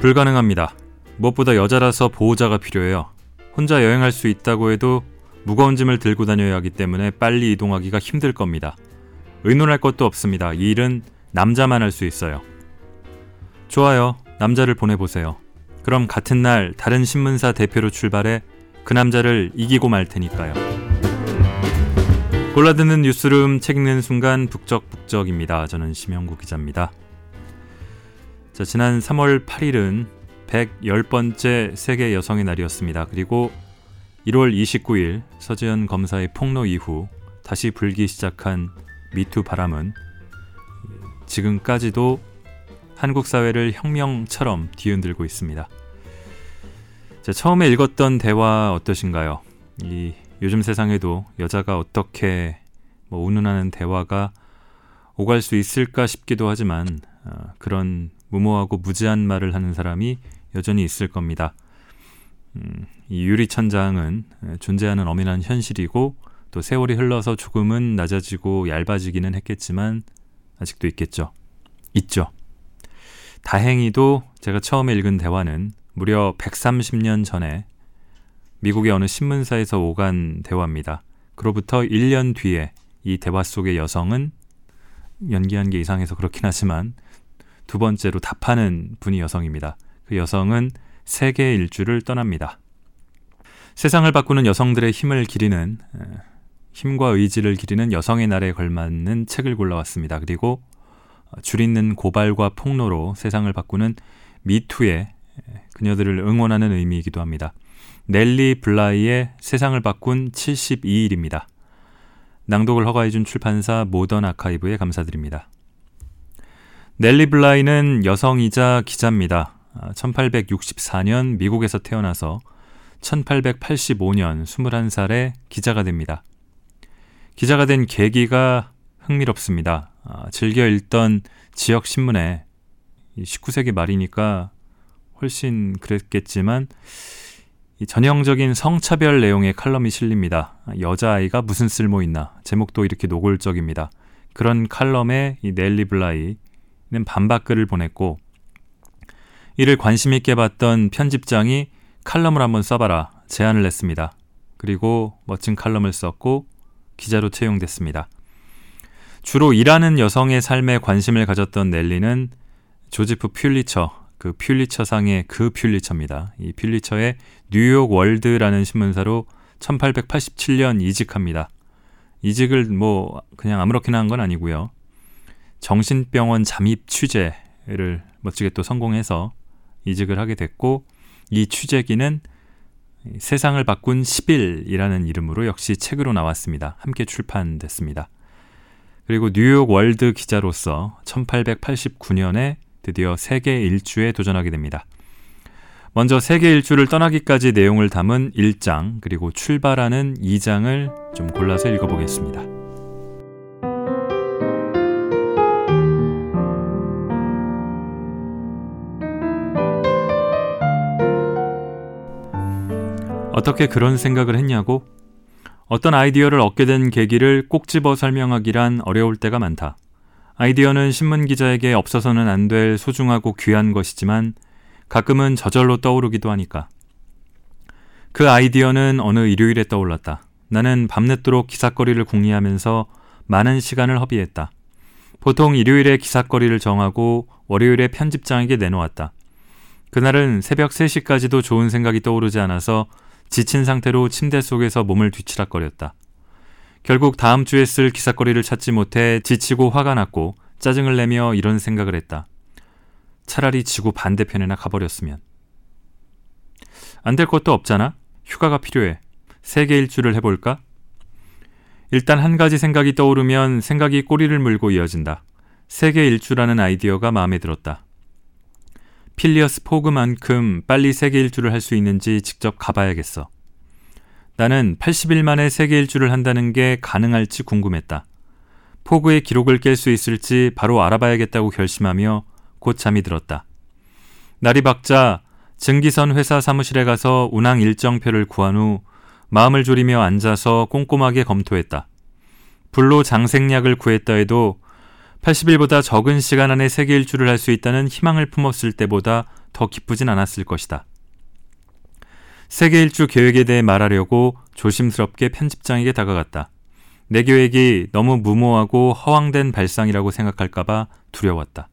불가능합니다. 무엇보다 여자라서 보호자가 필요해요. 혼자 여행할 수 있다고 해도 무거운 짐을 들고 다녀야 하기 때문에 빨리 이동하기가 힘들 겁니다. 의논할 것도 없습니다. 이 일은 남자만 할 수 있어요. 좋아요. 남자를 보내보세요. 그럼 같은 날 다른 신문사 대표로 출발해 그 남자를 이기고 말 테니까요. 골라드는 뉴스룸 책 읽는 순간 북적북적입니다. 저는 심영구 기자입니다. 자, 지난 3월 8일은 110번째 세계 여성의 날이었습니다. 그리고 1월 29일 서지현 검사의 폭로 이후 다시 불기 시작한 미투 바람은 지금까지도 한국 사회를 혁명처럼 뒤흔들고 있습니다. 자, 처음에 읽었던 대화 어떠신가요? 이 요즘 세상에도 여자가 어떻게 뭐 운운하는 대화가 오갈 수 있을까 싶기도 하지만 어, 그런 무모하고 무지한 말을 하는 사람이 여전히 있을 겁니다. 음, 이 유리천장은 존재하는 엄연한 현실이고 또 세월이 흘러서 조금은 낮아지고 얇아지기는 했겠지만 아직도 있겠죠. 있죠. 다행히도 제가 처음에 읽은 대화는 무려 130년 전에 미국의 어느 신문사에서 오간 대화입니다. 그로부터 1년 뒤에 이 대화 속의 여성은 연기한 게 이상해서 그렇긴 하지만 두 번째로 답하는 분이 여성입니다. 그 여성은 세계 일주를 떠납니다. 세상을 바꾸는 여성들의 힘을 기리는 힘과 의지를 기리는 여성의 날에 걸맞는 책을 골라왔습니다. 그리고 줄 있는 고발과 폭로로 세상을 바꾸는 미투의 그녀들을 응원하는 의미이기도 합니다. 넬리 블라이의 세상을 바꾼 72일입니다. 낭독을 허가해준 출판사 모던 아카이브에 감사드립니다. 넬리 블라이는 여성이자 기자입니다. 1864년 미국에서 태어나서 1885년 21살에 기자가 됩니다. 기자가 된 계기가 흥미롭습니다. 즐겨 읽던 지역 신문에 19세기 말이니까 훨씬 그랬겠지만 전형적인 성차별 내용의 칼럼이 실립니다. 여자아이가 무슨 쓸모 있나. 제목도 이렇게 노골적입니다. 그런 칼럼에 이 넬리 블라이는 반박글을 보냈고 이를 관심 있게 봤던 편집장이 칼럼을 한번 써봐라 제안을 냈습니다. 그리고 멋진 칼럼을 썼고 기자로 채용됐습니다. 주로 일하는 여성의 삶에 관심을 가졌던 넬리는 조지프 퓰리처, 그 퓰리처상의 그 퓰리처입니다. 이 퓰리처의 뉴욕 월드라는 신문사로 1887년 이직합니다. 이직을 뭐 그냥 아무렇게나 한 건 아니고요. 정신병원 잠입 취재를 멋지게 또 성공해서 이직을 하게 됐고 이 취재기는 세상을 바꾼 10일이라는 이름으로 역시 책으로 나왔습니다. 함께 출판됐습니다. 그리고 뉴욕 월드 기자로서 1889년에 드디어 세계 일주에 도전하게 됩니다. 먼저 세계 일주를 떠나기까지 내용을 담은 1장 그리고 출발하는 2장을 좀 골라서 읽어보겠습니다. 어떻게 그런 생각을 했냐고? 어떤 아이디어를 얻게 된 계기를 꼭 집어 설명하기란 어려울 때가 많다. 아이디어는 신문 기자에게 없어서는 안 될 소중하고 귀한 것이지만 가끔은 저절로 떠오르기도 하니까. 그 아이디어는 어느 일요일에 떠올랐다. 나는 밤늦도록 기사거리를 궁리하면서 많은 시간을 허비했다. 보통 일요일에 기사거리를 정하고 월요일에 편집장에게 내놓았다. 그날은 새벽 3시까지도 좋은 생각이 떠오르지 않아서 지친 상태로 침대 속에서 몸을 뒤치락거렸다. 결국 다음 주에 쓸 기사거리를 찾지 못해 지치고 화가 났고 짜증을 내며 이런 생각을 했다. 차라리 지구 반대편에나 가버렸으면. 안 될 것도 없잖아? 휴가가 필요해. 세계 일주를 해볼까? 일단 한 가지 생각이 떠오르면 생각이 꼬리를 물고 이어진다. 세계 일주라는 아이디어가 마음에 들었다. 필리어스 포그만큼 빨리 세계 일주를 할 수 있는지 직접 가봐야겠어. 나는 80일 만에 세계 일주를 한다는 게 가능할지 궁금했다. 포그의 기록을 깰 수 있을지 바로 알아봐야겠다고 결심하며 곧 잠이 들었다. 날이 밝자 증기선 회사 사무실에 가서 운항 일정표를 구한 후 마음을 졸이며 앉아서 꼼꼼하게 검토했다. 불로 장생약을 구했다 해도 80일보다 적은 시간 안에 세계 일주를 할 수 있다는 희망을 품었을 때보다 더 기쁘진 않았을 것이다. 세계 일주 계획에 대해 말하려고 조심스럽게 편집장에게 다가갔다. 내 계획이 너무 무모하고 허황된 발상이라고 생각할까봐 두려웠다.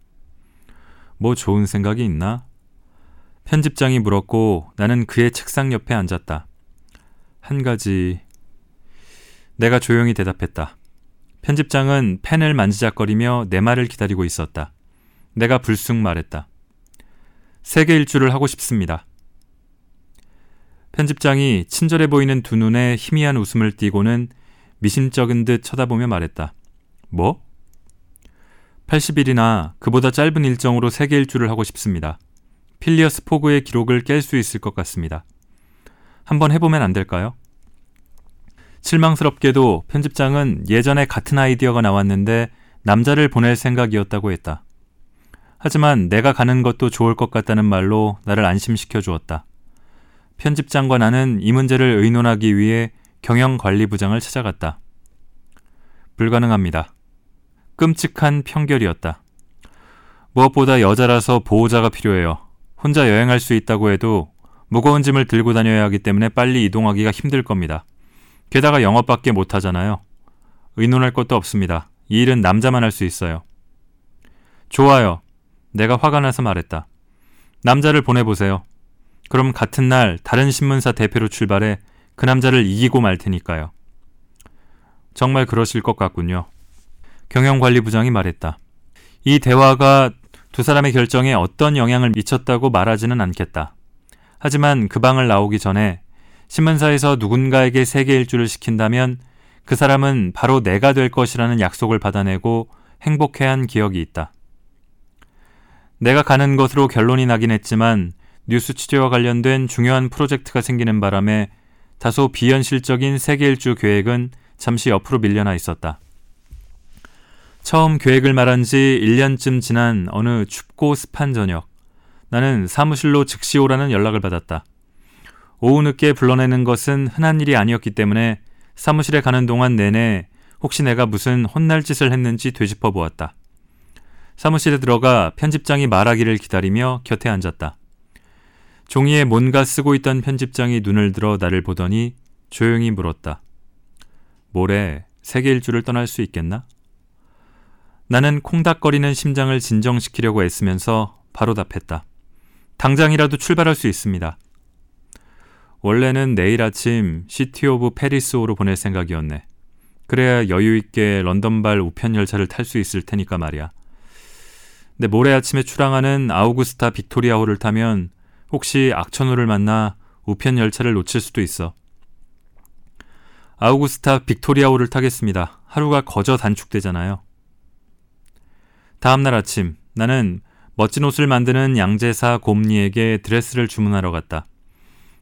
뭐 좋은 생각이 있나? 편집장이 물었고 나는 그의 책상 옆에 앉았다. 한 가지. 내가 조용히 대답했다. 편집장은 펜을 만지작거리며 내 말을 기다리고 있었다. 내가 불쑥 말했다. 세계 일주를 하고 싶습니다. 편집장이 친절해 보이는 두 눈에 희미한 웃음을 띠고는 미심쩍은 듯 쳐다보며 말했다. 뭐? 80일이나 그보다 짧은 일정으로 세계 일주를 하고 싶습니다. 필리어스 포그의 기록을 깰 수 있을 것 같습니다. 한번 해보면 안 될까요? 실망스럽게도 편집장은 예전에 같은 아이디어가 나왔는데 남자를 보낼 생각이었다고 했다. 하지만 내가 가는 것도 좋을 것 같다는 말로 나를 안심시켜 주었다. 편집장과 나는 이 문제를 의논하기 위해 경영관리부장을 찾아갔다. 불가능합니다. 끔찍한 편결이었다. 무엇보다 여자라서 보호자가 필요해요. 혼자 여행할 수 있다고 해도 무거운 짐을 들고 다녀야 하기 때문에 빨리 이동하기가 힘들 겁니다. 게다가 영업밖에 못하잖아요. 의논할 것도 없습니다. 이 일은 남자만 할 수 있어요. 좋아요. 내가 화가 나서 말했다. 남자를 보내보세요. 그럼 같은 날 다른 신문사 대표로 출발해 그 남자를 이기고 말 테니까요. 정말 그러실 것 같군요. 경영관리부장이 말했다. 이 대화가 두 사람의 결정에 어떤 영향을 미쳤다고 말하지는 않겠다. 하지만 그 방을 나오기 전에 신문사에서 누군가에게 세계 일주를 시킨다면 그 사람은 바로 내가 될 것이라는 약속을 받아내고 행복해한 기억이 있다. 내가 가는 것으로 결론이 나긴 했지만 뉴스 취재와 관련된 중요한 프로젝트가 생기는 바람에 다소 비현실적인 세계 일주 계획은 잠시 옆으로 밀려나 있었다. 처음 계획을 말한 지 1년쯤 지난 어느 춥고 습한 저녁, 나는 사무실로 즉시 오라는 연락을 받았다. 오후 늦게 불러내는 것은 흔한 일이 아니었기 때문에 사무실에 가는 동안 내내 혹시 내가 무슨 혼날 짓을 했는지 되짚어 보았다. 사무실에 들어가 편집장이 말하기를 기다리며 곁에 앉았다. 종이에 뭔가 쓰고 있던 편집장이 눈을 들어 나를 보더니 조용히 물었다. 모레 세계 일주를 떠날 수 있겠나? 나는 콩닥거리는 심장을 진정시키려고 애쓰면서 바로 답했다. 당장이라도 출발할 수 있습니다. 원래는 내일 아침 시티 오브 패리스호로 보낼 생각이었네. 그래야 여유 있게 런던발 우편 열차를 탈 수 있을 테니까 말이야. 근데 모레 아침에 출항하는 아우구스타 빅토리아호를 타면 혹시 악천후를 만나 우편 열차를 놓칠 수도 있어. 아우구스타 빅토리아호를 타겠습니다. 하루가 거저 단축되잖아요. 다음날 아침 나는 멋진 옷을 만드는 양제사 곰니에게 드레스를 주문하러 갔다.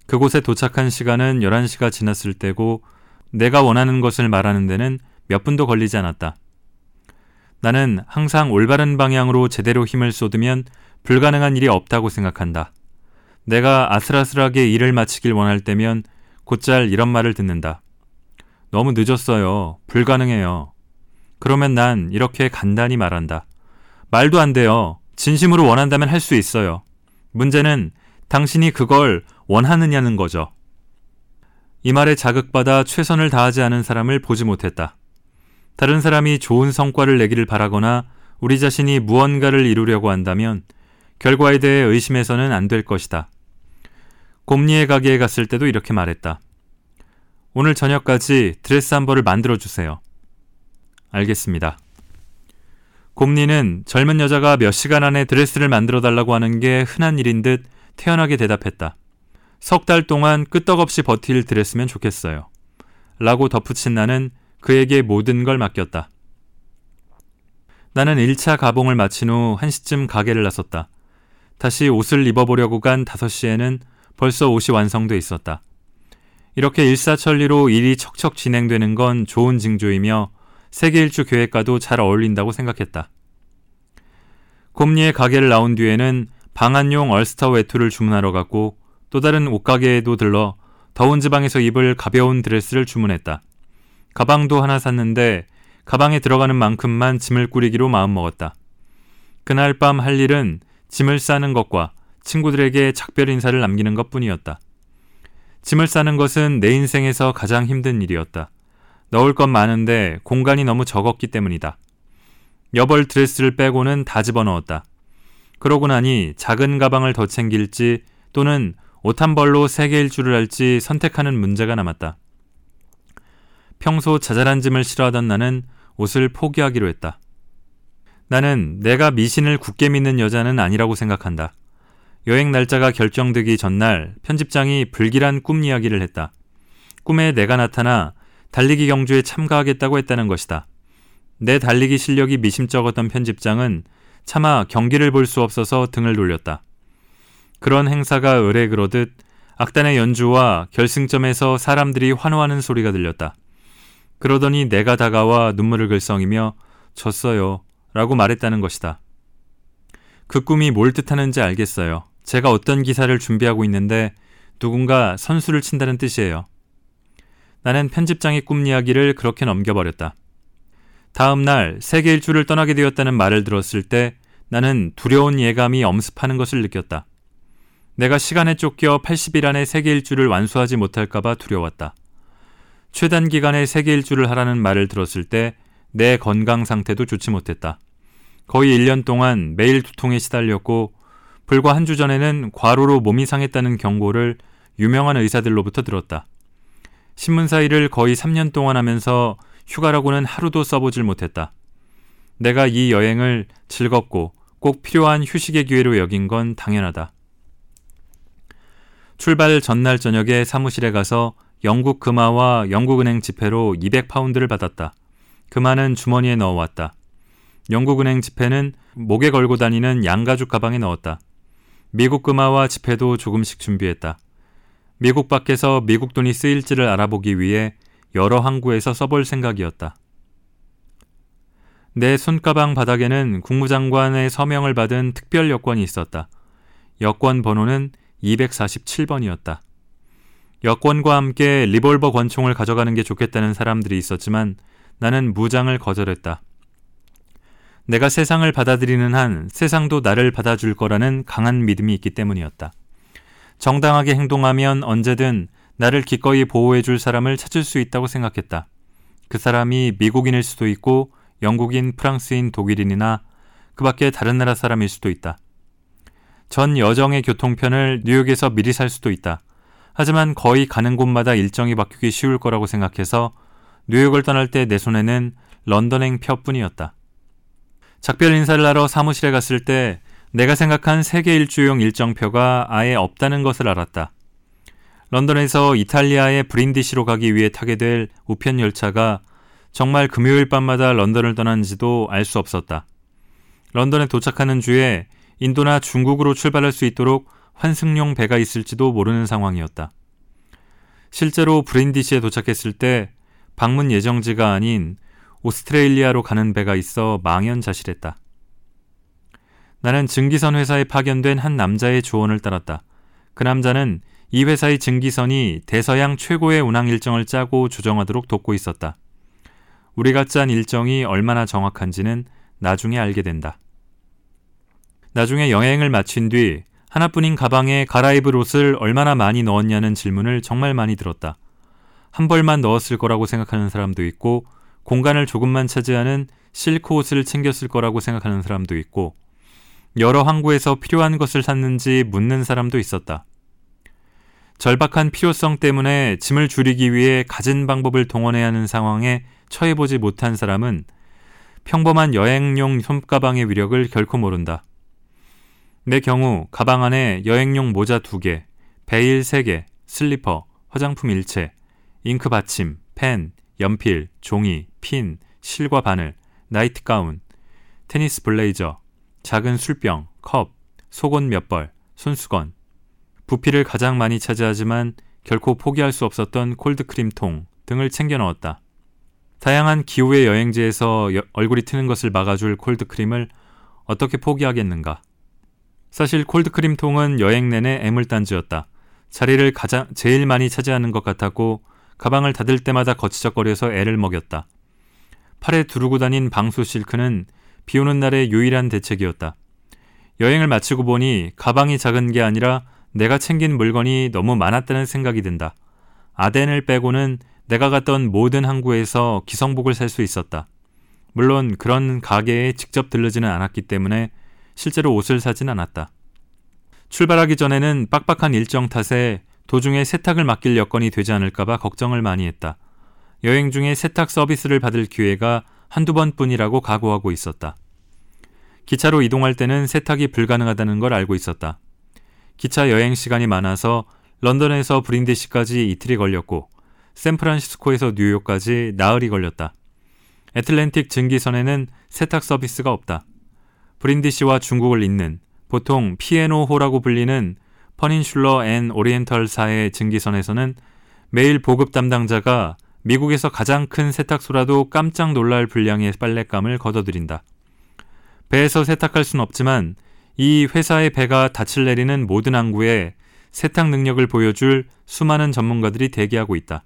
그곳에 도착한 시간은 11시가 지났을 때고 내가 원하는 것을 말하는 데는 몇 분도 걸리지 않았다. 나는 항상 올바른 방향으로 제대로 힘을 쏟으면 불가능한 일이 없다고 생각한다. 내가 아슬아슬하게 일을 마치길 원할 때면 곧잘 이런 말을 듣는다. 너무 늦었어요. 불가능해요. 그러면 난 이렇게 간단히 말한다. 말도 안 돼요. 진심으로 원한다면 할 수 있어요. 문제는 당신이 그걸 원하느냐는 거죠. 이 말에 자극받아 최선을 다하지 않은 사람을 보지 못했다. 다른 사람이 좋은 성과를 내기를 바라거나 우리 자신이 무언가를 이루려고 한다면 결과에 대해 의심해서는 안 될 것이다. 곰니의 가게에 갔을 때도 이렇게 말했다. 오늘 저녁까지 드레스 한 벌을 만들어 주세요. 알겠습니다. 곰니는 젊은 여자가 몇 시간 안에 드레스를 만들어 달라고 하는 게 흔한 일인 듯 태연하게 대답했다. 석 달 동안 끄떡없이 버틸 드레스면 좋겠어요. 라고 덧붙인 나는 그에게 모든 걸 맡겼다. 나는 1차 가봉을 마친 후 1시쯤 가게를 나섰다. 다시 옷을 입어보려고 간 5시에는 벌써 옷이 완성돼 있었다. 이렇게 일사천리로 일이 척척 진행되는 건 좋은 징조이며 세계 일주 계획과도 잘 어울린다고 생각했다. 곰니의 가게를 나온 뒤에는 방한용 얼스터 외투를 주문하러 갔고 또 다른 옷가게에도 들러 더운 지방에서 입을 가벼운 드레스를 주문했다. 가방도 하나 샀는데 가방에 들어가는 만큼만 짐을 꾸리기로 마음먹었다. 그날 밤 할 일은 짐을 싸는 것과 친구들에게 작별 인사를 남기는 것 뿐이었다. 짐을 싸는 것은 내 인생에서 가장 힘든 일이었다. 넣을 것 많은데 공간이 너무 적었기 때문이다. 여벌 드레스를 빼고는 다 집어넣었다. 그러고 나니 작은 가방을 더 챙길지 또는 옷한 벌로 세 개일 줄을 알지 선택하는 문제가 남았다. 평소 자잘한 짐을 싫어하던 나는 옷을 포기하기로 했다. 나는 내가 미신을 굳게 믿는 여자는 아니라고 생각한다. 여행 날짜가 결정되기 전날 편집장이 불길한 꿈 이야기를 했다. 꿈에 내가 나타나 달리기 경주에 참가하겠다고 했다는 것이다. 내 달리기 실력이 미심쩍었던 편집장은 차마 경기를 볼 수 없어서 등을 돌렸다. 그런 행사가 의뢰 그러듯 악단의 연주와 결승점에서 사람들이 환호하는 소리가 들렸다. 그러더니 내가 다가와 눈물을 글썽이며 졌어요 라고 말했다는 것이다. 그 꿈이 뭘 뜻하는지 알겠어요. 제가 어떤 기사를 준비하고 있는데 누군가 선수를 친다는 뜻이에요. 나는 편집장의 꿈 이야기를 그렇게 넘겨버렸다. 다음 날 세계 일주를 떠나게 되었다는 말을 들었을 때 나는 두려운 예감이 엄습하는 것을 느꼈다. 내가 시간에 쫓겨 80일 안에 세계 일주를 완수하지 못할까봐 두려웠다. 최단 기간에 세계 일주를 하라는 말을 들었을 때 내 건강 상태도 좋지 못했다. 거의 1년 동안 매일 두통에 시달렸고 불과 한 주 전에는 과로로 몸이 상했다는 경고를 유명한 의사들로부터 들었다. 신문사 일을 거의 3년 동안 하면서 휴가라고는 하루도 써보질 못했다. 내가 이 여행을 즐겁고 꼭 필요한 휴식의 기회로 여긴 건 당연하다. 출발 전날 저녁에 사무실에 가서 영국 금화와 영국은행 지폐로 200파운드를 받았다. 금화는 주머니에 넣어왔다. 영국은행 지폐는 목에 걸고 다니는 양가죽 가방에 넣었다. 미국 금화와 지폐도 조금씩 준비했다. 미국 밖에서 미국 돈이 쓰일지를 알아보기 위해 여러 항구에서 써볼 생각이었다. 내 손가방 바닥에는 국무장관의 서명을 받은 특별 여권이 있었다. 여권 번호는 247번이었다. 여권과 함께 리볼버 권총을 가져가는 게 좋겠다는 사람들이 있었지만 나는 무장을 거절했다. 내가 세상을 받아들이는 한 세상도 나를 받아줄 거라는 강한 믿음이 있기 때문이었다. 정당하게 행동하면 언제든 나를 기꺼이 보호해줄 사람을 찾을 수 있다고 생각했다. 그 사람이 미국인일 수도 있고 영국인, 프랑스인, 독일인이나 그 밖에 다른 나라 사람일 수도 있다. 전 여정의 교통편을 뉴욕에서 미리 살 수도 있다. 하지만 거의 가는 곳마다 일정이 바뀌기 쉬울 거라고 생각해서 뉴욕을 떠날 때 내 손에는 런던행 표뿐이었다. 작별 인사를 하러 사무실에 갔을 때 내가 생각한 세계 일주용 일정표가 아예 없다는 것을 알았다. 런던에서 이탈리아의 브린디시로 가기 위해 타게 될 우편 열차가 정말 금요일 밤마다 런던을 떠난지도 알 수 없었다. 런던에 도착하는 주에 인도나 중국으로 출발할 수 있도록 환승용 배가 있을지도 모르는 상황이었다. 실제로 브린디시에 도착했을 때 방문 예정지가 아닌 오스트레일리아로 가는 배가 있어 망연자실했다. 나는 증기선 회사에 파견된 한 남자의 조언을 따랐다. 그 남자는 이 회사의 증기선이 대서양 최고의 운항 일정을 짜고 조정하도록 돕고 있었다. 우리가 짠 일정이 얼마나 정확한지는 나중에 알게 된다. 나중에 여행을 마친 뒤 하나뿐인 가방에 갈아입을 옷을 얼마나 많이 넣었냐는 질문을 정말 많이 들었다. 한 벌만 넣었을 거라고 생각하는 사람도 있고 공간을 조금만 차지하는 실크 옷을 챙겼을 거라고 생각하는 사람도 있고 여러 항구에서 필요한 것을 샀는지 묻는 사람도 있었다. 절박한 필요성 때문에 짐을 줄이기 위해 갖은 방법을 동원해야 하는 상황에 처해보지 못한 사람은 평범한 여행용 손가방의 위력을 결코 모른다. 내 경우 가방 안에 여행용 모자 2개, 베일 3개, 슬리퍼, 화장품 일체, 잉크 받침, 펜, 연필, 종이, 핀, 실과 바늘, 나이트 가운, 테니스 블레이저, 작은 술병, 컵, 속옷 몇 벌, 손수건. 부피를 가장 많이 차지하지만 결코 포기할 수 없었던 콜드크림통 등을 챙겨 넣었다. 다양한 기후의 여행지에서 여, 얼굴이 트는 것을 막아줄 콜드크림을 어떻게 포기하겠는가. 사실 콜드크림 통은 여행 내내 애물단지였다. 자리를 가장 제일 많이 차지하는 것 같았고 가방을 닫을 때마다 거치적거려서 애를 먹였다. 팔에 두르고 다닌 방수 실크는 비 오는 날의 유일한 대책이었다. 여행을 마치고 보니 가방이 작은 게 아니라 내가 챙긴 물건이 너무 많았다는 생각이 든다. 아덴을 빼고는 내가 갔던 모든 항구에서 기성복을 살 수 있었다. 물론 그런 가게에 직접 들르지는 않았기 때문에 실제로 옷을 사진 않았다. 출발하기 전에는 빡빡한 일정 탓에 도중에 세탁을 맡길 여건이 되지 않을까봐 걱정을 많이 했다. 여행 중에 세탁 서비스를 받을 기회가 한두 번뿐이라고 각오하고 있었다. 기차로 이동할 때는 세탁이 불가능하다는 걸 알고 있었다. 기차 여행 시간이 많아서 런던에서 브린디시까지 이틀이 걸렸고 샌프란시스코에서 뉴욕까지 나흘이 걸렸다. 애틀랜틱 증기선에는 세탁 서비스가 없다. 브린디시와 중국을 잇는 보통 피앤오호라고 불리는 퍼닌슐러 앤 오리엔털사의 증기선에서는 매일 보급 담당자가 미국에서 가장 큰 세탁소라도 깜짝 놀랄 분량의 빨랫감을 걷어들인다. 배에서 세탁할 순 없지만 이 회사의 배가 닻을 내리는 모든 항구에 세탁 능력을 보여줄 수많은 전문가들이 대기하고 있다.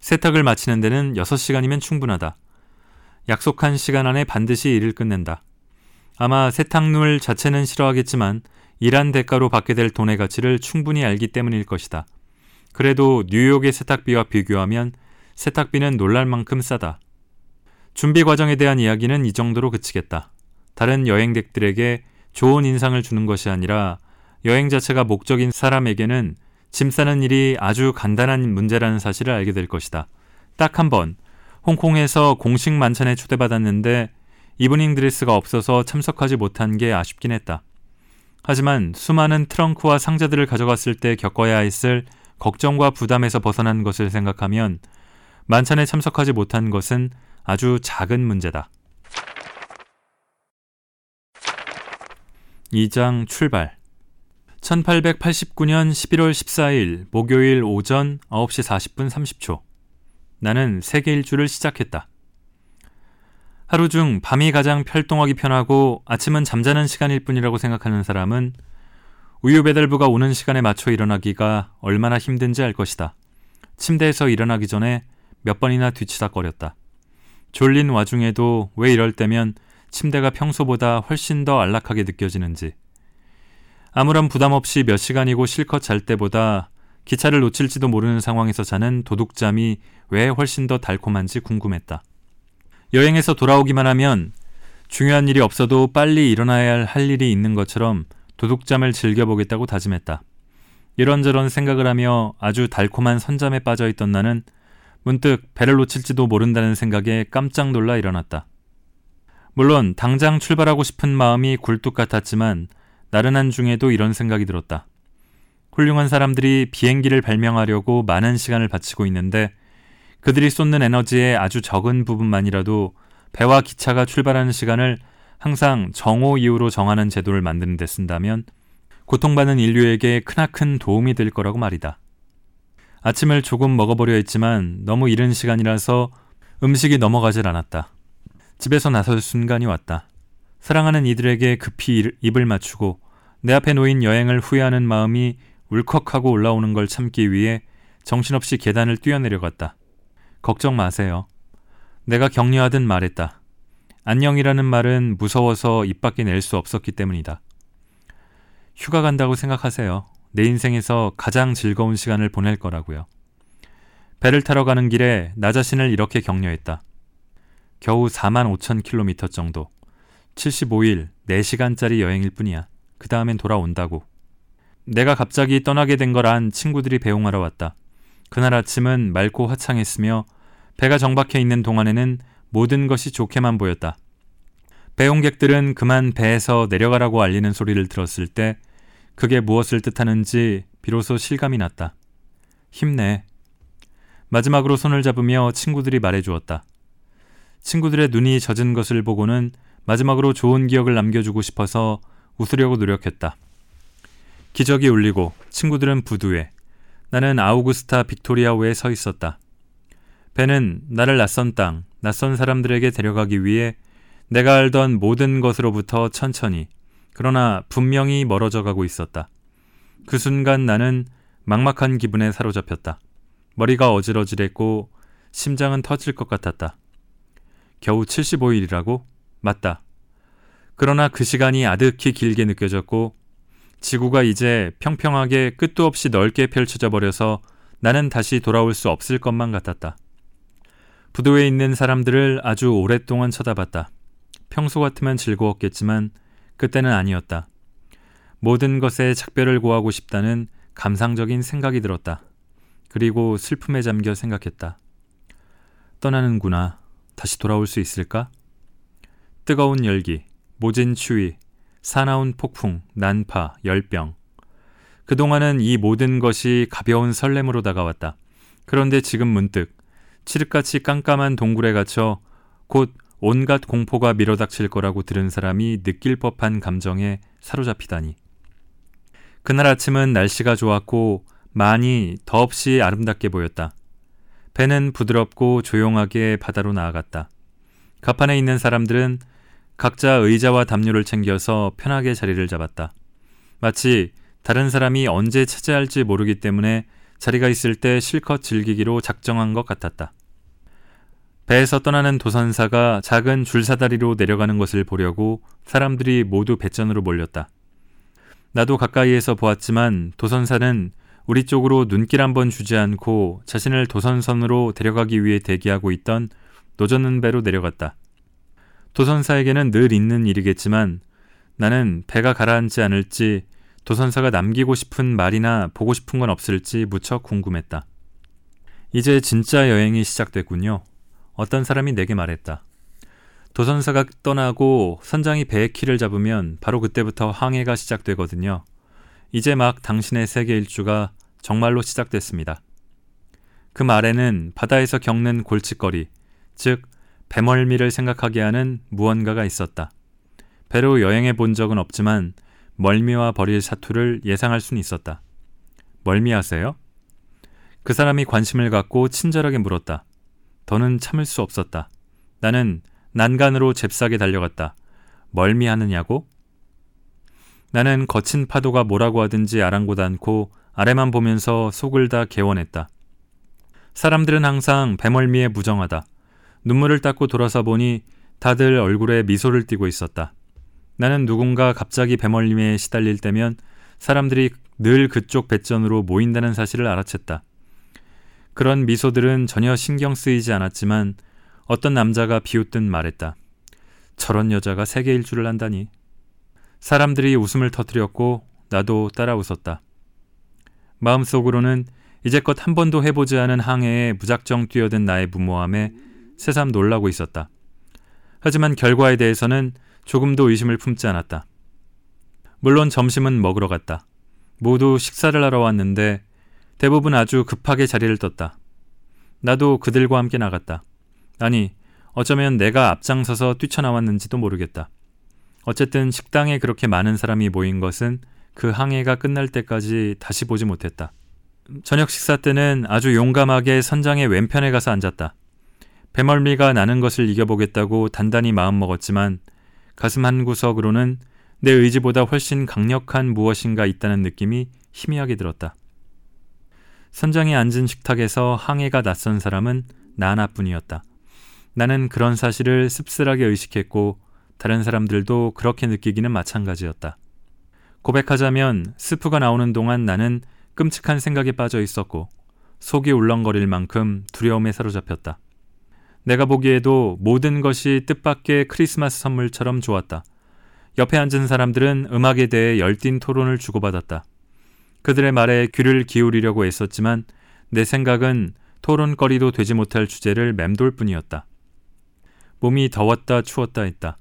세탁을 마치는 데는 6시간이면 충분하다. 약속한 시간 안에 반드시 일을 끝낸다. 아마 세탁물 자체는 싫어하겠지만 일한 대가로 받게 될 돈의 가치를 충분히 알기 때문일 것이다. 그래도 뉴욕의 세탁비와 비교하면 세탁비는 놀랄 만큼 싸다. 준비 과정에 대한 이야기는 이 정도로 그치겠다. 다른 여행객들에게 좋은 인상을 주는 것이 아니라 여행 자체가 목적인 사람에게는 짐 싸는 일이 아주 간단한 문제라는 사실을 알게 될 것이다. 딱 한 번, 홍콩에서 공식 만찬에 초대받았는데 이브닝 드레스가 없어서 참석하지 못한 게 아쉽긴 했다. 하지만 수많은 트렁크와 상자들을 가져갔을 때 겪어야 했을 걱정과 부담에서 벗어난 것을 생각하면 만찬에 참석하지 못한 것은 아주 작은 문제다. 2장 출발 1889년 11월 14일 목요일 오전 9시 40분 30초 나는 세계 일주를 시작했다. 하루 중 밤이 가장 활동하기 편하고 아침은 잠자는 시간일 뿐이라고 생각하는 사람은 우유 배달부가 오는 시간에 맞춰 일어나기가 얼마나 힘든지 알 것이다. 침대에서 일어나기 전에 몇 번이나 뒤치다거렸다. 졸린 와중에도 왜 이럴 때면 침대가 평소보다 훨씬 더 안락하게 느껴지는지. 아무런 부담 없이 몇 시간이고 실컷 잘 때보다 기차를 놓칠지도 모르는 상황에서 자는 도둑잠이 왜 훨씬 더 달콤한지 궁금했다. 여행에서 돌아오기만 하면 중요한 일이 없어도 빨리 일어나야 할 일이 있는 것처럼 도둑잠을 즐겨보겠다고 다짐했다. 이런저런 생각을 하며 아주 달콤한 선잠에 빠져 있던 나는 문득 배를 놓칠지도 모른다는 생각에 깜짝 놀라 일어났다. 물론 당장 출발하고 싶은 마음이 굴뚝 같았지만 나른한 중에도 이런 생각이 들었다. 훌륭한 사람들이 비행기를 발명하려고 많은 시간을 바치고 있는데 그들이 쏟는 에너지의 아주 적은 부분만이라도 배와 기차가 출발하는 시간을 항상 정오 이후로 정하는 제도를 만드는 데 쓴다면 고통받는 인류에게 크나큰 도움이 될 거라고 말이다. 아침을 조금 먹어보려 했지만 너무 이른 시간이라서 음식이 넘어가질 않았다. 집에서 나설 순간이 왔다. 사랑하는 이들에게 급히 입을 맞추고 내 앞에 놓인 여행을 후회하는 마음이 울컥하고 올라오는 걸 참기 위해 정신없이 계단을 뛰어내려갔다. 걱정 마세요. 내가 격려하듯 말했다. 안녕이라는 말은 무서워서 입 밖에 낼 수 없었기 때문이다. 휴가 간다고 생각하세요. 내 인생에서 가장 즐거운 시간을 보낼 거라고요. 배를 타러 가는 길에 나 자신을 이렇게 격려했다. 겨우 4만 5천 킬로미터 정도. 75일, 4시간짜리 여행일 뿐이야. 그 다음엔 돌아온다고. 내가 갑자기 떠나게 된걸안 친구들이 배웅하러 왔다. 그날 아침은 맑고 화창했으며 배가 정박해 있는 동안에는 모든 것이 좋게만 보였다. 배용객들은 그만 배에서 내려가라고 알리는 소리를 들었을 때 그게 무엇을 뜻하는지 비로소 실감이 났다. 힘내. 마지막으로 손을 잡으며 친구들이 말해 주었다. 친구들의 눈이 젖은 것을 보고는 마지막으로 좋은 기억을 남겨주고 싶어서 웃으려고 노력했다. 기적이 울리고 친구들은 부두에 나는 아우구스타 빅토리아호에 서 있었다. 배는 나를 낯선 땅, 낯선 사람들에게 데려가기 위해 내가 알던 모든 것으로부터 천천히 그러나 분명히 멀어져 가고 있었다. 그 순간 나는 막막한 기분에 사로잡혔다. 머리가 어질어질했고 심장은 터질 것 같았다. 겨우 75일이라고? 맞다. 그러나 그 시간이 아득히 길게 느껴졌고 지구가 이제 평평하게 끝도 없이 넓게 펼쳐져 버려서 나는 다시 돌아올 수 없을 것만 같았다. 부도에 있는 사람들을 아주 오랫동안 쳐다봤다. 평소 같으면 즐거웠겠지만 그때는 아니었다. 모든 것에 작별을 고하고 싶다는 감상적인 생각이 들었다. 그리고 슬픔에 잠겨 생각했다. 떠나는구나. 다시 돌아올 수 있을까? 뜨거운 열기, 모진 추위, 사나운 폭풍, 난파, 열병. 그동안은 이 모든 것이 가벼운 설렘으로 다가왔다. 그런데 지금 문득 칠흑같이 깜깜한 동굴에 갇혀 곧 온갖 공포가 밀어닥칠 거라고 들은 사람이 느낄 법한 감정에 사로잡히다니. 그날 아침은 날씨가 좋았고 많이 더없이 아름답게 보였다. 배는 부드럽고 조용하게 바다로 나아갔다. 갑판에 있는 사람들은 각자 의자와 담요를 챙겨서 편하게 자리를 잡았다. 마치 다른 사람이 언제 차지할지 모르기 때문에 자리가 있을 때 실컷 즐기기로 작정한 것 같았다. 배에서 떠나는 도선사가 작은 줄사다리로 내려가는 것을 보려고 사람들이 모두 배전으로 몰렸다. 나도 가까이에서 보았지만 도선사는 우리 쪽으로 눈길 한번 주지 않고 자신을 도선선으로 데려가기 위해 대기하고 있던 노젓는 배로 내려갔다. 도선사에게는 늘 있는 일이겠지만 나는 배가 가라앉지 않을지 도선사가 남기고 싶은 말이나 보고 싶은 건 없을지 무척 궁금했다. 이제 진짜 여행이 시작됐군요. 어떤 사람이 내게 말했다. 도선사가 떠나고 선장이 배의 키를 잡으면 바로 그때부터 항해가 시작되거든요. 이제 막 당신의 세계 일주가 정말로 시작됐습니다. 그 말에는 바다에서 겪는 골칫거리, 즉 배멀미를 생각하게 하는 무언가가 있었다. 배로 여행해 본 적은 없지만 멀미와 벌일 사투를 예상할 수는 있었다. 멀미하세요? 그 사람이 관심을 갖고 친절하게 물었다. 더는 참을 수 없었다. 나는 난간으로 잽싸게 달려갔다. 멀미하느냐고? 나는 거친 파도가 뭐라고 하든지 아랑곳 않고 아래만 보면서 속을 다 개원했다. 사람들은 항상 배멀미에 무정하다. 눈물을 닦고 돌아서 보니 다들 얼굴에 미소를 띠고 있었다. 나는 누군가 갑자기 배멀림에 시달릴 때면 사람들이 늘 그쪽 배전으로 모인다는 사실을 알아챘다. 그런 미소들은 전혀 신경 쓰이지 않았지만 어떤 남자가 비웃듯 말했다. 저런 여자가 세계 일주를 한다니. 사람들이 웃음을 터뜨렸고 나도 따라 웃었다. 마음속으로는 이제껏 한 번도 해보지 않은 항해에 무작정 뛰어든 나의 무모함에 새삼 놀라고 있었다. 하지만 결과에 대해서는 조금도 의심을 품지 않았다. 물론 점심은 먹으러 갔다. 모두 식사를 하러 왔는데 대부분 아주 급하게 자리를 떴다. 나도 그들과 함께 나갔다. 아니, 어쩌면 내가 앞장서서 뛰쳐나왔는지도 모르겠다. 어쨌든 식당에 그렇게 많은 사람이 모인 것은 그 항해가 끝날 때까지 다시 보지 못했다. 저녁 식사 때는 아주 용감하게 선장의 왼편에 가서 앉았다. 배멀미가 나는 것을 이겨보겠다고 단단히 마음먹었지만 가슴 한 구석으로는 내 의지보다 훨씬 강력한 무엇인가 있다는 느낌이 희미하게 들었다. 선장에 앉은 식탁에서 항해가 낯선 사람은 나 하나뿐이었다. 나는 그런 사실을 씁쓸하게 의식했고 다른 사람들도 그렇게 느끼기는 마찬가지였다. 고백하자면 스프가 나오는 동안 나는 끔찍한 생각에 빠져 있었고 속이 울렁거릴 만큼 두려움에 사로잡혔다. 내가 보기에도 모든 것이 뜻밖의 크리스마스 선물처럼 좋았다. 옆에 앉은 사람들은 음악에 대해 열띤 토론을 주고받았다. 그들의 말에 귀를 기울이려고 애썼지만 내 생각은 토론거리도 되지 못할 주제를 맴돌 뿐이었다. 몸이 더웠다 추웠다 했다.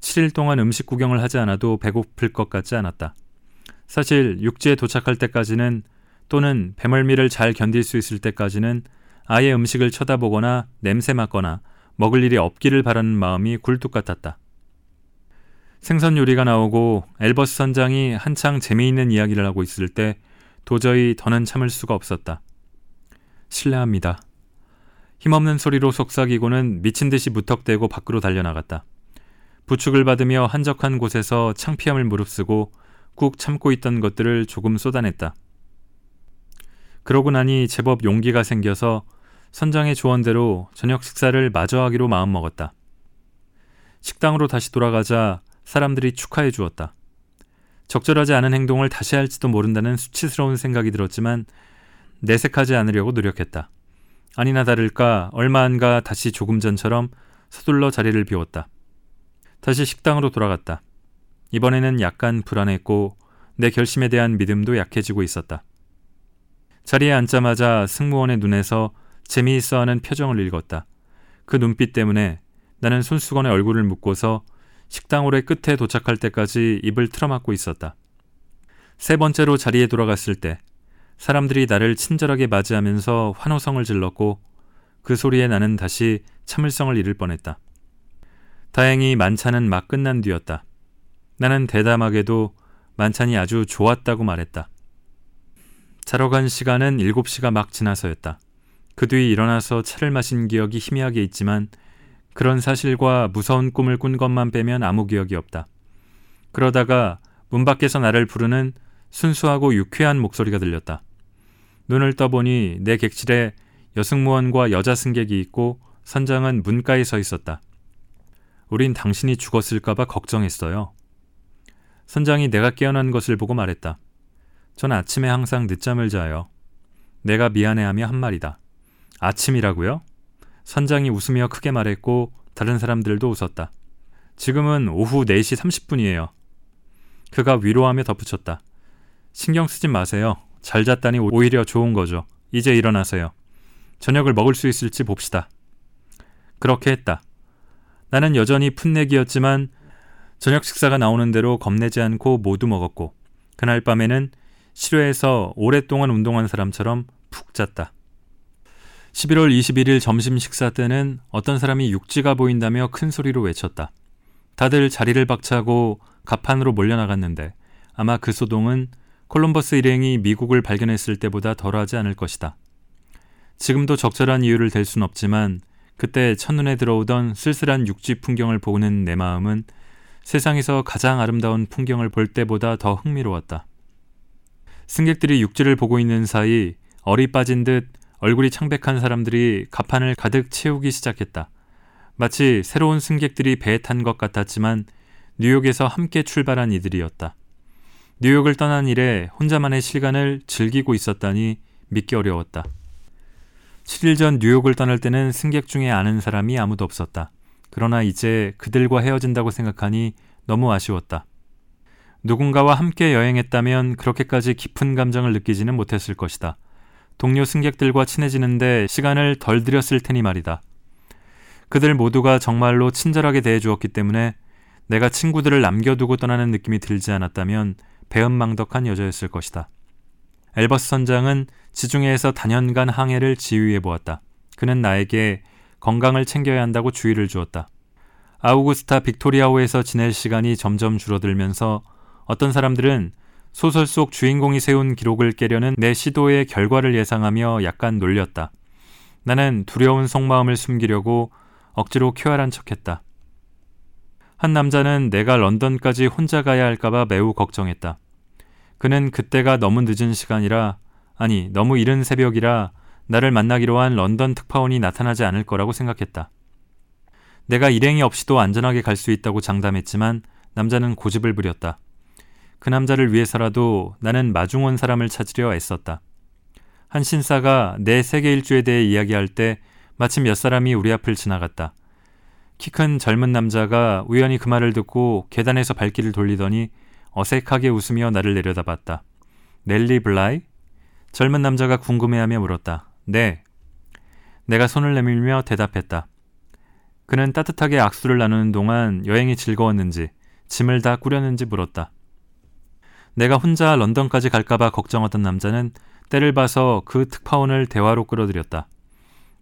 7일 동안 음식 구경을 하지 않아도 배고플 것 같지 않았다. 사실 육지에 도착할 때까지는 또는 배멀미를 잘 견딜 수 있을 때까지는 아예 음식을 쳐다보거나 냄새 맡거나 먹을 일이 없기를 바라는 마음이 굴뚝 같았다. 생선 요리가 나오고 엘버스 선장이 한창 재미있는 이야기를 하고 있을 때 도저히 더는 참을 수가 없었다. 실례합니다. 힘없는 소리로 속삭이고는 미친 듯이 무턱대고 밖으로 달려나갔다. 부축을 받으며 한적한 곳에서 창피함을 무릅쓰고 꾹 참고 있던 것들을 조금 쏟아냈다. 그러고 나니 제법 용기가 생겨서 선장의 조언대로 저녁 식사를 마저 하기로 마음먹었다. 식당으로 다시 돌아가자 사람들이 축하해 주었다. 적절하지 않은 행동을 다시 할지도 모른다는 수치스러운 생각이 들었지만 내색하지 않으려고 노력했다. 아니나 다를까 얼마 안가 다시 조금 전처럼 서둘러 자리를 비웠다. 다시 식당으로 돌아갔다. 이번에는 약간 불안했고 내 결심에 대한 믿음도 약해지고 있었다. 자리에 앉자마자 승무원의 눈에서 재미있어 하는 표정을 읽었다. 그 눈빛 때문에 나는 손수건에 얼굴을 묶고서 식당 오래 끝에 도착할 때까지 입을 틀어막고 있었다. 세 번째로 자리에 돌아갔을 때 사람들이 나를 친절하게 맞이하면서 환호성을 질렀고 그 소리에 나는 다시 참을성을 잃을 뻔했다. 다행히 만찬은 막 끝난 뒤였다. 나는 대담하게도 만찬이 아주 좋았다고 말했다. 자러 간 시간은 7시가 막 지나서였다. 그 뒤 일어나서 차를 마신 기억이 희미하게 있지만 그런 사실과 무서운 꿈을 꾼 것만 빼면 아무 기억이 없다. 그러다가 문 밖에서 나를 부르는 순수하고 유쾌한 목소리가 들렸다. 눈을 떠보니 내 객실에 여승무원과 여자 승객이 있고 선장은 문가에 서 있었다. 우린 당신이 죽었을까봐 걱정했어요. 선장이 내가 깨어난 것을 보고 말했다. 전 아침에 항상 늦잠을 자요. 내가 미안해하며 한 말이다. 아침이라고요? 선장이 웃으며 크게 말했고 다른 사람들도 웃었다. 지금은 오후 4시 30분이에요. 그가 위로하며 덧붙였다. 신경 쓰지 마세요. 잘 잤다니 오히려 좋은 거죠. 이제 일어나세요. 저녁을 먹을 수 있을지 봅시다. 그렇게 했다. 나는 여전히 풋내기였지만 저녁 식사가 나오는 대로 겁내지 않고 모두 먹었고 그날 밤에는 실외에서 오랫동안 운동한 사람처럼 푹 잤다. 11월 21일 점심 식사 때는 어떤 사람이 육지가 보인다며 큰 소리로 외쳤다. 다들 자리를 박차고 갑판으로 몰려나갔는데 아마 그 소동은 콜럼버스 일행이 미국을 발견했을 때보다 덜하지 않을 것이다. 지금도 적절한 이유를 댈 순 없지만 그때 첫눈에 들어오던 쓸쓸한 육지 풍경을 보는 내 마음은 세상에서 가장 아름다운 풍경을 볼 때보다 더 흥미로웠다. 승객들이 육지를 보고 있는 사이 얼이 빠진 듯 얼굴이 창백한 사람들이 가판을 가득 채우기 시작했다. 마치 새로운 승객들이 배에 탄 것 같았지만 뉴욕에서 함께 출발한 이들이었다. 뉴욕을 떠난 이래 혼자만의 시간을 즐기고 있었다니 믿기 어려웠다. 7일 전 뉴욕을 떠날 때는 승객 중에 아는 사람이 아무도 없었다. 그러나 이제 그들과 헤어진다고 생각하니 너무 아쉬웠다. 누군가와 함께 여행했다면 그렇게까지 깊은 감정을 느끼지는 못했을 것이다. 동료 승객들과 친해지는데 시간을 덜 들였을 테니 말이다. 그들 모두가 정말로 친절하게 대해주었기 때문에 내가 친구들을 남겨두고 떠나는 느낌이 들지 않았다면 배은망덕한 여자였을 것이다. 엘버스 선장은 지중해에서 단연간 항해를 지휘해 보았다. 그는 나에게 건강을 챙겨야 한다고 주의를 주었다. 아우구스타 빅토리아호에서 지낼 시간이 점점 줄어들면서 어떤 사람들은 소설 속 주인공이 세운 기록을 깨려는 내 시도의 결과를 예상하며 약간 놀렸다. 나는 두려운 속마음을 숨기려고 억지로 쾌활한 척했다. 한 남자는 내가 런던까지 혼자 가야 할까봐 매우 걱정했다. 그는 그때가 너무 늦은 시간이라, 아니, 너무 이른 새벽이라 나를 만나기로 한 런던 특파원이 나타나지 않을 거라고 생각했다. 내가 일행이 없이도 안전하게 갈 수 있다고 장담했지만 남자는 고집을 부렸다. 그 남자를 위해서라도 나는 마중 온 사람을 찾으려 애썼다. 한 신사가 내 세계 일주에 대해 이야기할 때 마침 몇 사람이 우리 앞을 지나갔다. 키 큰 젊은 남자가 우연히 그 말을 듣고 계단에서 발길을 돌리더니 어색하게 웃으며 나를 내려다봤다. 넬리 블라이? 젊은 남자가 궁금해하며 물었다. 네. 내가 손을 내밀며 대답했다. 그는 따뜻하게 악수를 나누는 동안 여행이 즐거웠는지, 짐을 다 꾸렸는지 물었다. 내가 혼자 런던까지 갈까봐 걱정하던 남자는 때를 봐서 그 특파원을 대화로 끌어들였다.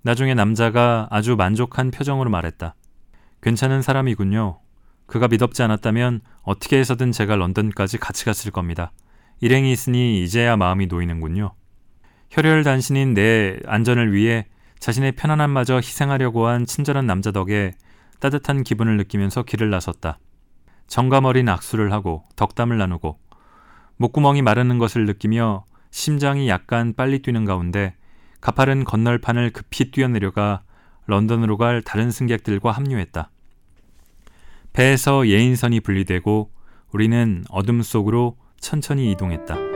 나중에 남자가 아주 만족한 표정으로 말했다. 괜찮은 사람이군요. 그가 믿었지 않았다면 어떻게 해서든 제가 런던까지 같이 갔을 겁니다. 일행이 있으니 이제야 마음이 놓이는군요. 혈혈단신인 내 안전을 위해 자신의 편안함마저 희생하려고 한 친절한 남자 덕에 따뜻한 기분을 느끼면서 길을 나섰다. 정감 어린 악수를 하고 덕담을 나누고 목구멍이 마르는 것을 느끼며 심장이 약간 빨리 뛰는 가운데 가파른 건널판을 급히 뛰어내려가 런던으로 갈 다른 승객들과 합류했다. 배에서 예인선이 분리되고 우리는 어둠 속으로 천천히 이동했다.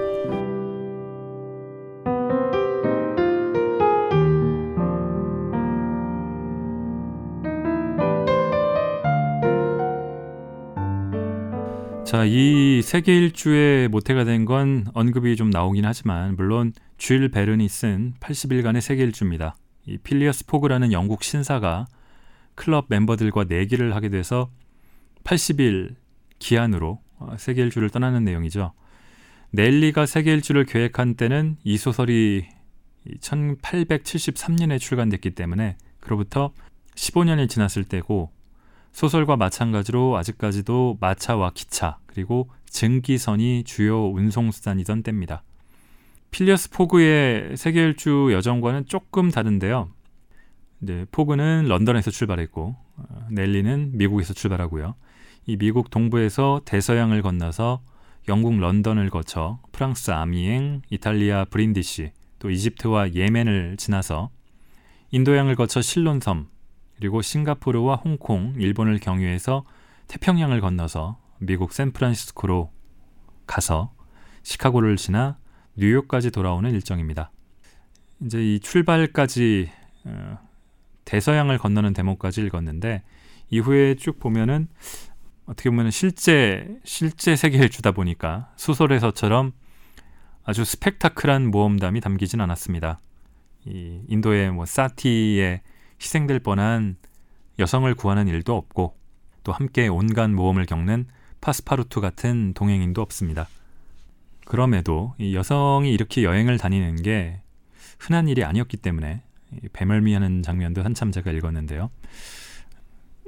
자, 이 세계 일주의 모태가 된 건 언급이 좀 나오긴 하지만 물론 쥘 베른이 쓴 80일간의 세계 일주입니다. 이 필리어스 포그라는 영국 신사가 클럽 멤버들과 내기를 하게 돼서 80일 기한으로 어, 세계 일주를 떠나는 내용이죠. 넬리가 세계 일주를 계획한 때는 이 소설이 1873년에 출간됐기 때문에 그로부터 15년이 지났을 때고 소설과 마찬가지로 아직까지도 마차와 기차 그리고 증기선이 주요 운송수단이던 때입니다. 필리어스 포그의 세계 일주 여정과는 조금 다른데요. 이제 포그는 런던에서 출발했고 어, 넬리는 미국에서 출발하고요. 이 미국 동부에서 대서양을 건너서 영국 런던을 거쳐 프랑스 아미엥, 이탈리아 브린디시, 또 이집트와 예멘을 지나서 인도양을 거쳐 실론섬, 그리고 싱가포르와 홍콩, 일본을 경유해서 태평양을 건너서 미국 샌프란시스코로 가서 시카고를 지나 뉴욕까지 돌아오는 일정입니다. 이제 이 출발까지 어, 대서양을 건너는 대목까지 읽었는데 이후에 쭉 보면은 어떻게 보면 실제 실제 세계를 주다 보니까 소설에서처럼 아주 스펙타클한 모험담이 담기진 않았습니다. 이 인도의 뭐 사티에 희생될 뻔한 여성을 구하는 일도 없고 또 함께 온갖 모험을 겪는 파스파루투 같은 동행인도 없습니다. 그럼에도 이 여성이 이렇게 여행을 다니는 게 흔한 일이 아니었기 때문에 배멀미하는 장면도 한참 제가 읽었는데요.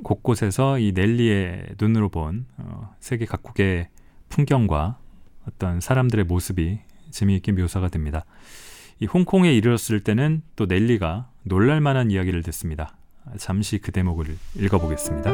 곳곳에서 이 넬리의 눈으로 본 어, 세계 각국의 풍경과 어떤 사람들의 모습이 재미있게 묘사가 됩니다. 이 홍콩에 이르렀을 때는 또 넬리가 놀랄만한 이야기를 듣습니다. 잠시 그 대목을 읽어보겠습니다.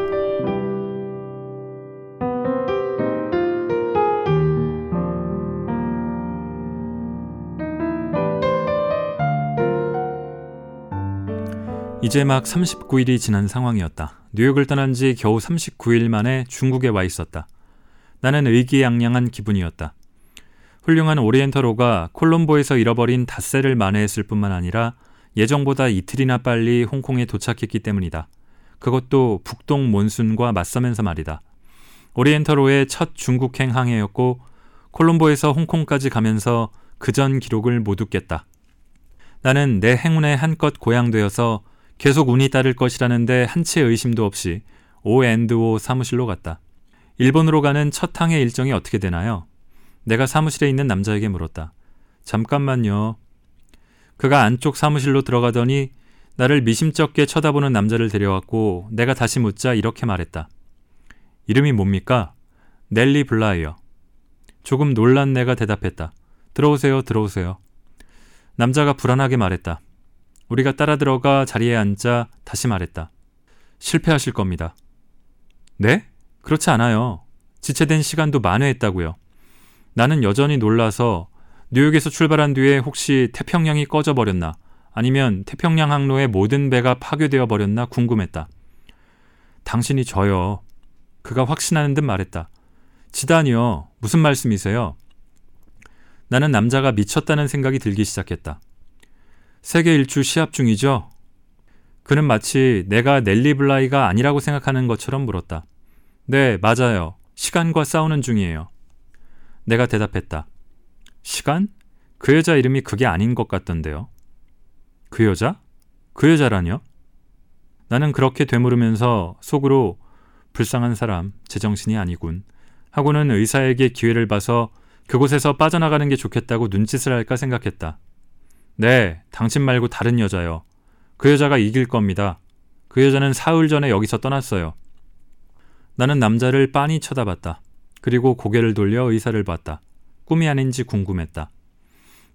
이제 막 39일이 지난 상황이었다. 뉴욕을 떠난 지 겨우 39일 만에 중국에 와 있었다. 나는 의기양양한 기분이었다. 훌륭한 오리엔터로가 콜롬보에서 잃어버린 닷새를 만회했을 뿐만 아니라 예정보다 이틀이나 빨리 홍콩에 도착했기 때문이다. 그것도 북동 몬순과 맞서면서 말이다. 오리엔터로의 첫 중국행 항해였고 콜롬보에서 홍콩까지 가면서 그전 기록을 못 웃겠다. 나는 내 행운에 한껏 고양되어서 계속 운이 따를 것이라는데 한치의 의심도 없이 O&O 사무실로 갔다. 일본으로 가는 첫 항해 일정이 어떻게 되나요? 내가 사무실에 있는 남자에게 물었다. 잠깐만요. 그가 안쪽 사무실로 들어가더니 나를 미심쩍게 쳐다보는 남자를 데려왔고 내가 다시 묻자 이렇게 말했다. 이름이 뭡니까? 넬리 블라이어. 조금 놀란 내가 대답했다. 들어오세요, 들어오세요. 남자가 불안하게 말했다. 우리가 따라 들어가 자리에 앉자 다시 말했다. 실패하실 겁니다. 네? 그렇지 않아요. 지체된 시간도 만회했다고요. 나는 여전히 놀라서 뉴욕에서 출발한 뒤에 혹시 태평양이 꺼져버렸나 아니면 태평양 항로의 모든 배가 파괴되어 버렸나 궁금했다. 당신이 저요. 그가 확신하는 듯 말했다. 지단이요. 무슨 말씀이세요? 나는 남자가 미쳤다는 생각이 들기 시작했다. 세계 일주 시합 중이죠? 그는 마치 내가 넬리 블라이가 아니라고 생각하는 것처럼 물었다. 네, 맞아요. 시간과 싸우는 중이에요. 내가 대답했다. 시간? 그 여자 이름이 그게 아닌 것 같던데요. 그 여자? 그 여자라뇨? 나는 그렇게 되물으면서 속으로 불쌍한 사람, 제정신이 아니군. 하고는 의사에게 기회를 봐서 그곳에서 빠져나가는 게 좋겠다고 눈짓을 할까 생각했다. 네, 당신 말고 다른 여자요. 그 여자가 이길 겁니다. 그 여자는 사흘 전에 여기서 떠났어요. 나는 남자를 빤히 쳐다봤다. 그리고 고개를 돌려 의사를 봤다. 꿈이 아닌지 궁금했다.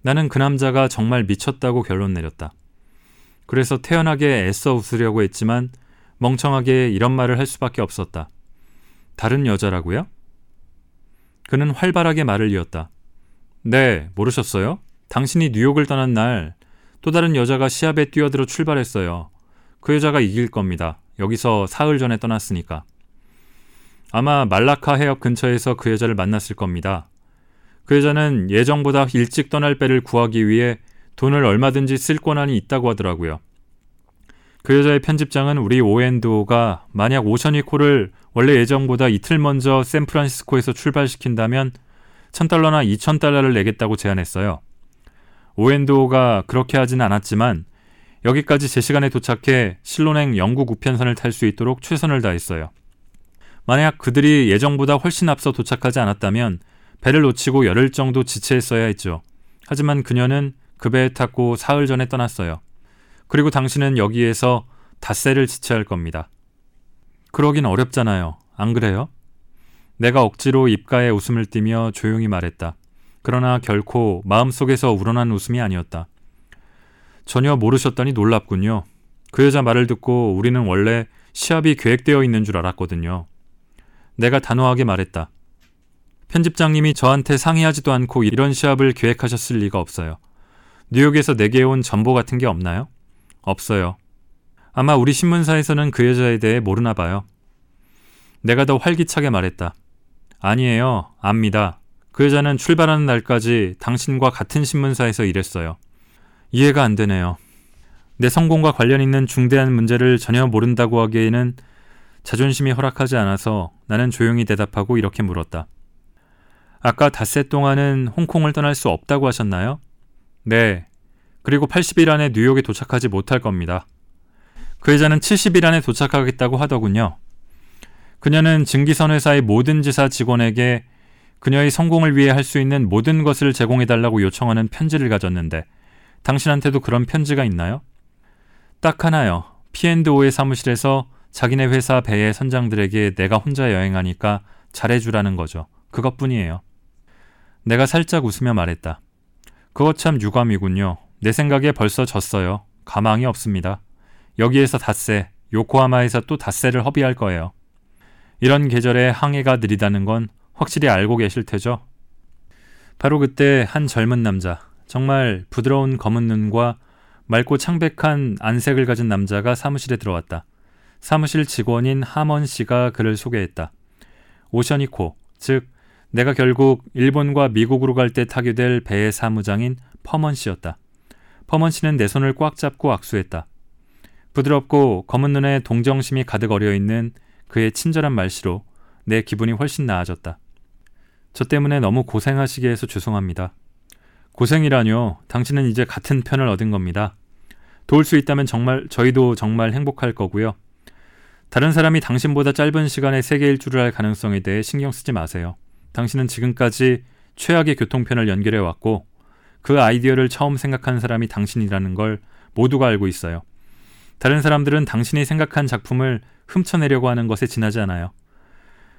나는 그 남자가 정말 미쳤다고 결론 내렸다. 그래서 태연하게 애써 웃으려고 했지만 멍청하게 이런 말을 할 수밖에 없었다. 다른 여자라고요? 그는 활발하게 말을 이었다. 네, 모르셨어요? 당신이 뉴욕을 떠난 날 또 다른 여자가 시합에 뛰어들어 출발했어요. 그 여자가 이길 겁니다. 여기서 사흘 전에 떠났으니까. 아마 말라카 해협 근처에서 그 여자를 만났을 겁니다. 그 여자는 예정보다 일찍 떠날 배를 구하기 위해 돈을 얼마든지 쓸 권한이 있다고 하더라고요. 그 여자의 편집장은 우리 오엔도가 만약 오션이코를 원래 예정보다 이틀 먼저 샌프란시스코에서 출발시킨다면 1000달러나 2000달러를 내겠다고 제안했어요. 오엔도가 그렇게 하진 않았지만 여기까지 제 시간에 도착해 실론행 영국 우편선을 탈 수 있도록 최선을 다했어요. 만약 그들이 예정보다 훨씬 앞서 도착하지 않았다면 배를 놓치고 열흘 정도 지체했어야 했죠. 하지만 그녀는 그 배에 탔고 사흘 전에 떠났어요. 그리고 당신은 여기에서 닷새를 지체할 겁니다. 그러긴 어렵잖아요. 안 그래요? 내가 억지로 입가에 웃음을 띠며 조용히 말했다. 그러나 결코 마음속에서 우러난 웃음이 아니었다. 전혀 모르셨다니 놀랍군요. 그 여자 말을 듣고 우리는 원래 시합이 계획되어 있는 줄 알았거든요. 내가 단호하게 말했다. 편집장님이 저한테 상의하지도 않고 이런 시합을 계획하셨을 리가 없어요. 뉴욕에서 내게 온 전보 같은 게 없나요? 없어요. 아마 우리 신문사에서는 그 여자에 대해 모르나 봐요. 내가 더 활기차게 말했다. 아니에요. 압니다. 그 여자는 출발하는 날까지 당신과 같은 신문사에서 일했어요. 이해가 안 되네요. 내 성공과 관련 있는 중대한 문제를 전혀 모른다고 하기에는 자존심이 허락하지 않아서 나는 조용히 대답하고 이렇게 물었다. 아까 닷새 동안은 홍콩을 떠날 수 없다고 하셨나요? 네. 그리고 80일 안에 뉴욕에 도착하지 못할 겁니다. 그 여자는 70일 안에 도착하겠다고 하더군요. 그녀는 증기선 회사의 모든 지사 직원에게 그녀의 성공을 위해 할 수 있는 모든 것을 제공해달라고 요청하는 편지를 가졌는데 당신한테도 그런 편지가 있나요? 딱 하나요. P&O의 사무실에서 자기네 회사 배의 선장들에게 내가 혼자 여행하니까 잘해주라는 거죠. 그것뿐이에요. 내가 살짝 웃으며 말했다. 그것 참 유감이군요. 내 생각에 벌써 졌어요. 가망이 없습니다. 여기에서 닷새, 요코하마에서 또 닷새를 허비할 거예요. 이런 계절에 항해가 느리다는 건 확실히 알고 계실 테죠? 바로 그때 한 젊은 남자, 정말 부드러운 검은 눈과 맑고 창백한 안색을 가진 남자가 사무실에 들어왔다. 사무실 직원인 하먼 씨가 그를 소개했다. 오셔닉호, 즉 내가 결국 일본과 미국으로 갈 때 타게 될 배의 사무장인 퍼먼 씨였다. 퍼먼 씨는 내 손을 꽉 잡고 악수했다. 부드럽고 검은 눈에 동정심이 가득 어려 있는 그의 친절한 말씨로 내 기분이 훨씬 나아졌다. 저 때문에 너무 고생하시게 해서 죄송합니다. 고생이라뇨. 당신은 이제 같은 편을 얻은 겁니다. 도울 수 있다면 정말 저희도 정말 행복할 거고요. 다른 사람이 당신보다 짧은 시간에 세계 일주를 할 가능성에 대해 신경 쓰지 마세요. 당신은 지금까지 최악의 교통편을 연결해 왔고 그 아이디어를 처음 생각한 사람이 당신이라는 걸 모두가 알고 있어요. 다른 사람들은 당신이 생각한 작품을 훔쳐내려고 하는 것에 지나지 않아요.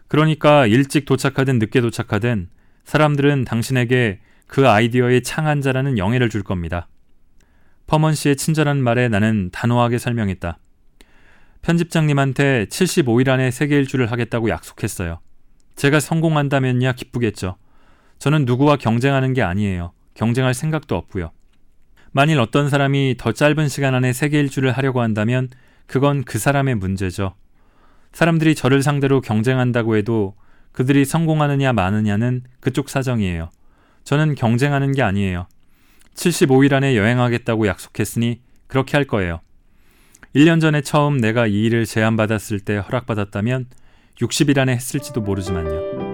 그러니까 일찍 도착하든 늦게 도착하든 사람들은 당신에게 그 아이디어의 창안자라는 영예를 줄 겁니다. 퍼먼 씨의 친절한 말에 나는 단호하게 설명했다. 편집장님한테 75일 안에 세계 일주를 하겠다고 약속했어요. 제가 성공한다면야 기쁘겠죠. 저는 누구와 경쟁하는 게 아니에요. 경쟁할 생각도 없고요. 만일 어떤 사람이 더 짧은 시간 안에 세계 일주를 하려고 한다면 그건 그 사람의 문제죠. 사람들이 저를 상대로 경쟁한다고 해도 그들이 성공하느냐 마느냐는 그쪽 사정이에요. 저는 경쟁하는 게 아니에요. 75일 안에 여행하겠다고 약속했으니 그렇게 할 거예요. 1년 전에 처음 내가 이 일을 제안받았을 때 허락받았다면 60일 안에 했을지도 모르지만요.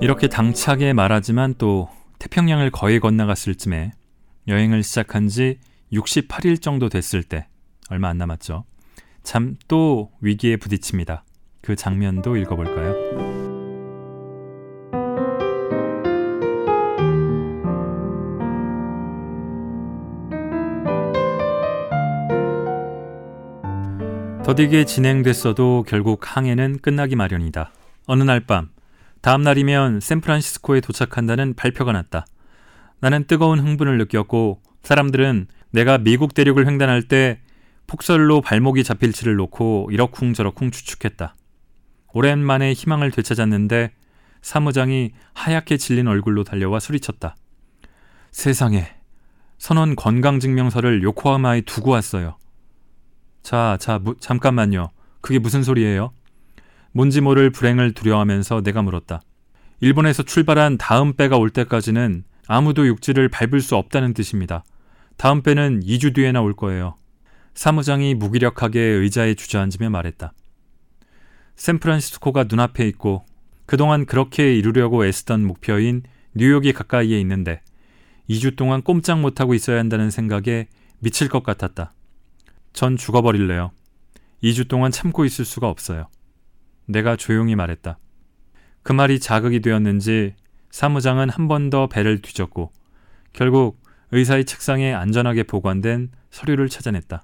이렇게 당차게 말하지만 또 태평양을 거의 건너갔을 쯤에 여행을 시작한 지 68일 정도 됐을 때 얼마 안 남았죠. 참 또 위기에 부딪힙니다. 그 장면도 읽어볼까요? 더디게 진행됐어도 결국 항해는 끝나기 마련이다. 어느 날 밤, 다음 날이면 샌프란시스코에 도착한다는 발표가 났다. 나는 뜨거운 흥분을 느꼈고 사람들은 내가 미국 대륙을 횡단할 때 폭설로 발목이 잡힐지를 놓고 이러쿵저러쿵 추측했다. 오랜만에 희망을 되찾았는데 사무장이 하얗게 질린 얼굴로 달려와 소리쳤다. 세상에 선원 건강증명서를 요코하마에 두고 왔어요. 자, 자, 무, 잠깐만요. 그게 무슨 소리예요? 뭔지 모를 불행을 두려워하면서 내가 물었다. 일본에서 출발한 다음 배가 올 때까지는 아무도 육지를 밟을 수 없다는 뜻입니다. 다음 배는 2주 뒤에나 올 거예요. 사무장이 무기력하게 의자에 주저앉으며 말했다. 샌프란시스코가 눈앞에 있고 그동안 그렇게 이루려고 애쓰던 목표인 뉴욕이 가까이에 있는데 2주 동안 꼼짝 못하고 있어야 한다는 생각에 미칠 것 같았다. 전 죽어버릴래요. 2주 동안 참고 있을 수가 없어요. 내가 조용히 말했다. 그 말이 자극이 되었는지 사무장은 한 번 더 배를 뒤졌고 결국 의사의 책상에 안전하게 보관된 서류를 찾아냈다.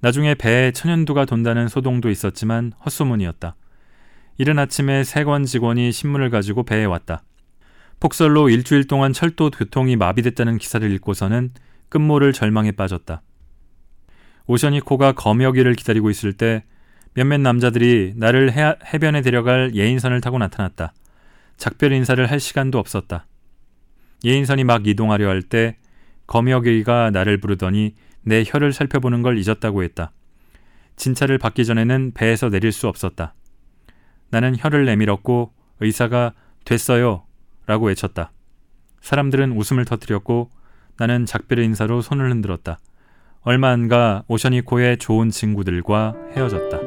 나중에 배에 천연두가 돈다는 소동도 있었지만 헛소문이었다. 이른 아침에 세관 직원이 신문을 가지고 배에 왔다. 폭설로 일주일 동안 철도 교통이 마비됐다는 기사를 읽고서는 끝모를 절망에 빠졌다. 오션이코가 검역이를 기다리고 있을 때 몇몇 남자들이 나를 해, 해변에 데려갈 예인선을 타고 나타났다. 작별 인사를 할 시간도 없었다. 예인선이 막 이동하려 할 때 검역의가 나를 부르더니 내 혀를 살펴보는 걸 잊었다고 했다. 진찰을 받기 전에는 배에서 내릴 수 없었다. 나는 혀를 내밀었고 의사가 됐어요 라고 외쳤다. 사람들은 웃음을 터뜨렸고 나는 작별 인사로 손을 흔들었다. 얼마 안 가 오셔니코의 좋은 친구들과 헤어졌다.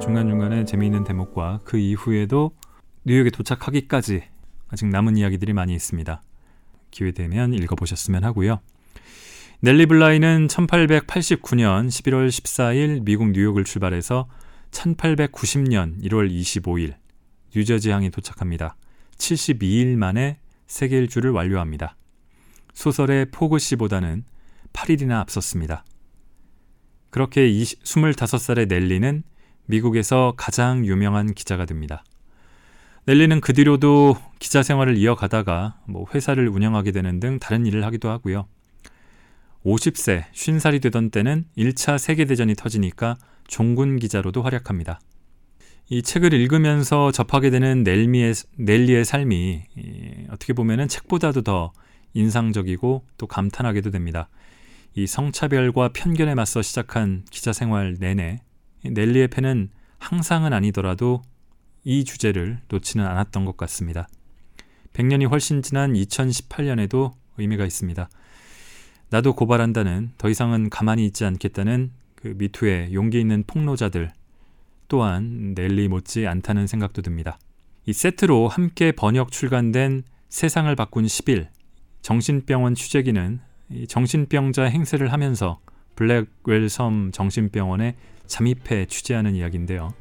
중간중간에 재미있는 대목과 그 이후에도 뉴욕에 도착하기까지 아직 남은 이야기들이 많이 있습니다. 기회 되면 읽어보셨으면 하고요. 넬리 블라이는 1889년 11월 14일 미국 뉴욕을 출발해서 1890년 1월 25일 뉴저지항에 도착합니다. 72일 만에 세계 일주를 완료합니다. 소설의 포그 씨보다는 8일이나 앞섰습니다. 그렇게 20, 25살의 넬리는 미국에서 가장 유명한 기자가 됩니다. 넬리는 그 뒤로도 기자 생활을 이어가다가 뭐 회사를 운영하게 되는 등 다른 일을 하기도 하고요. 50세, 50살이 되던 때는 1차 세계대전이 터지니까 종군 기자로도 활약합니다. 이 책을 읽으면서 접하게 되는 넬미의, 넬리의 삶이 어떻게 보면 책보다도 더 인상적이고 또 감탄하게도 됩니다. 이 성차별과 편견에 맞서 시작한 기자 생활 내내 넬리의 펜은 항상은 아니더라도 이 주제를 놓지는 않았던 것 같습니다. 100년이 훨씬 지난 2018년에도 의미가 있습니다. 나도 고발한다는 더 이상은 가만히 있지 않겠다는 그 미투의 용기 있는 폭로자들 또한 넬리 못지 않다는 생각도 듭니다. 이 세트로 함께 번역 출간된 세상을 바꾼 10일 정신병원 취재기는 정신병자 행세를 하면서 블랙웰 섬 정신병원에 잠입해 취재하는 이야기인데요.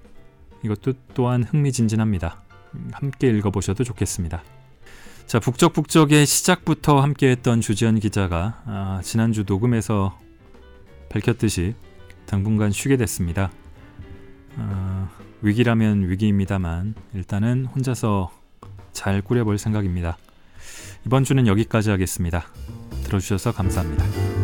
이것도 또한 흥미진진합니다. 함께 읽어보셔도 좋겠습니다. 자, 북적북적의 시작부터 함께했던 주지현 기자가 아, 지난주 녹음에서 밝혔듯이 당분간 쉬게 됐습니다. 아, 위기라면 위기입니다만 일단은 혼자서 잘 꾸려볼 생각입니다. 이번 주는 여기까지 하겠습니다. 들어주셔서 감사합니다.